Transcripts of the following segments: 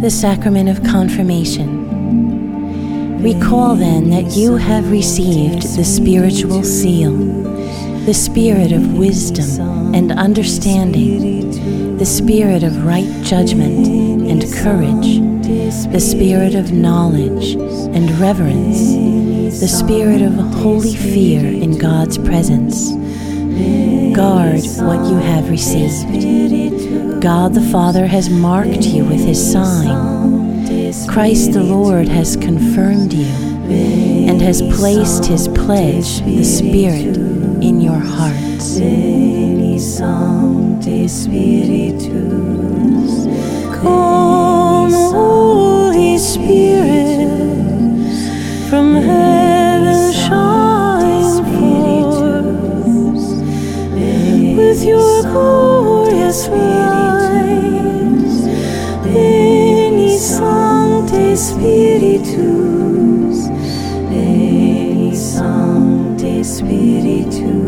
the sacrament of confirmation. Recall then that you have received the spiritual seal, the spirit of wisdom and understanding, the spirit of right judgment and courage, the spirit of knowledge and reverence, the spirit of holy fear in God's presence. Guard what you have received. God the Father has marked you with his sign. Christ the Lord has confirmed you and has placed his pledge, the Spirit, in your hearts. Come, Holy Spirit, from heaven shine forth with your glorious light. Spiritus, Veni Sancte Spiritus,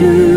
Spiritus.